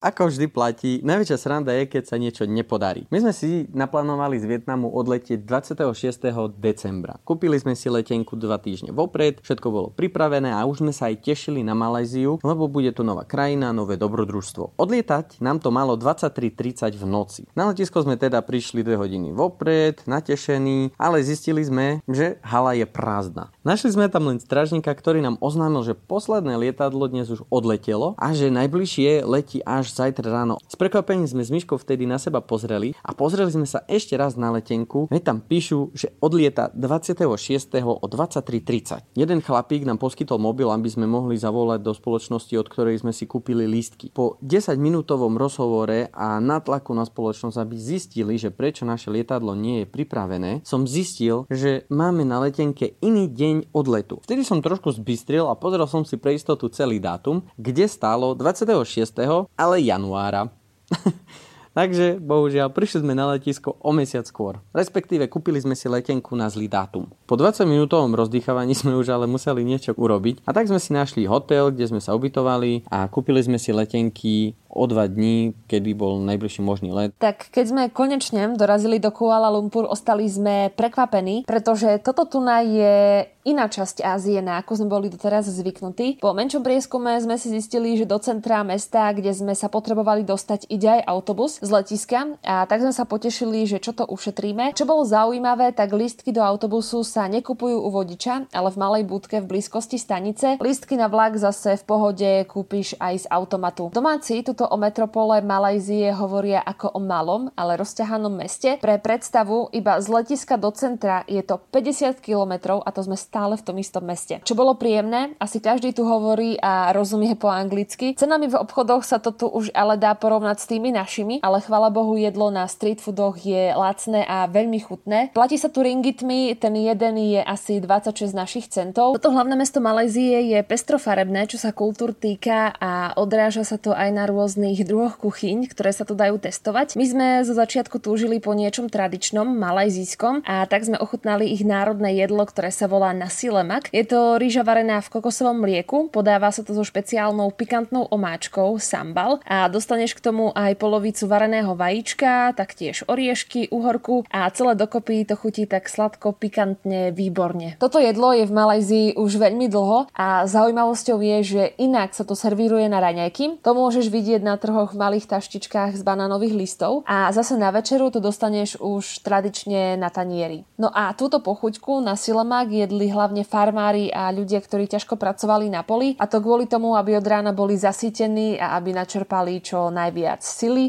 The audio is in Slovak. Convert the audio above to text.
Ako vždy platí, najväčšia sranda je, keď sa niečo nepodarí. My sme si naplánovali z Vietnamu odletieť 26. decembra. Kúpili sme si letenku dva týždne vopred, všetko bolo pripravené a už sme sa aj tešili na Malajziu, lebo bude to nová krajina, nové dobrodružstvo. Odlietať nám to malo 23.30 v noci. Na letisko sme teda prišli 2 hodiny vopred, natešení, ale zistili sme, že hala je prázdna. Našli sme tam len stražníka, ktorý nám oznámil, že posledné lietadlo dnes už odletelo a že najbližšie letí až zajtra ráno. S prekvapením sme s Myškou vtedy na seba pozreli a pozreli sme sa ešte raz na letenku, veď tam píšu, že odlieta 26. o 23.30. Jeden chlapík nám poskytol mobil, aby sme mohli zavolať do spoločnosti, od ktorej sme si kúpili lístky. Po 10 minútovom rozhovore a natlaku na spoločnosť, aby zistili, že prečo naše lietadlo nie je pripravené, som zistil, že máme na letenke iný deň odletu. Vtedy som trošku zbystril a pozrel som si pre istotu celý dátum, kde stálo 26. ale januára. Takže, bohužiaľ, prišli sme na letisko o mesiac skôr. Respektíve, kúpili sme si letenku na zlý dátum. Po 20 minútovom rozdýchavaní sme už ale museli niečo urobiť a tak sme si našli hotel, kde sme sa ubytovali a kúpili sme si letenky o dva dní, kedy bol najbližší možný let. Tak keď sme konečne dorazili do Kuala Lumpur, ostali sme prekvapení, pretože toto tu je iná časť Ázie, na ako sme boli doteraz zvyknutí. Po menšom prieskume sme si zistili, že do centra mesta, kde sme sa potrebovali dostať, ide aj autobus z letiska a tak sme sa potešili, že čo to ušetríme. Čo bolo zaujímavé, tak lístky do autobusu sa nekupujú u vodiča, ale v malej budke v blízkosti stanice. Lístky na vlak zase v pohode kúpiš aj z automatu. Domáci tuto o metropole Malajzie hovoria ako o malom, ale rozťahanom meste. Pre predstavu, iba z letiska do centra je to 50 km a to sme stále v tom istom meste. Čo bolo príjemné, asi každý tu hovorí a rozumie po anglicky. Cenami v obchodoch sa to tu už ale dá porovnať s tými našimi, ale chvala Bohu jedlo na street foodoch je lacné a veľmi chutné. Platí sa tu ringitmi, ten jeden je asi 26 našich centov. Toto hlavné mesto Malajzie je pestrofarebné, čo sa kultúr týka a odráža sa to aj na rôznych druhoch kuchyň, ktoré sa tu dajú testovať. My sme zo začiatku túžili po niečom tradičnom, malajzískom a tak sme ochutnali ich národné jedlo, ktoré sa volá nasi lemak. Je to rýža varená v kokosovom mlieku, podáva sa to so špeciálnou pikantnou omáčkou sambal a dostaneš k tomu aj polovicu vareného vajíčka, taktiež oriešky, uhorku a celé dokopy to chutí tak sladko, pikantne, výborne. Toto jedlo je v Malajzii už veľmi dlho a zaujímavosťou je, že inak sa to servíruje na raňajky. To môžeš vidieť na trhoch v malých taštičkách z banánových listov a zase na večeru to dostaneš už tradične na tanieri. No a túto pochuťku na silemak jedli hlavne farmári a ľudia, ktorí ťažko pracovali na poli a to kvôli tomu, aby od rána boli zasítení a aby načerpali čo najviac sily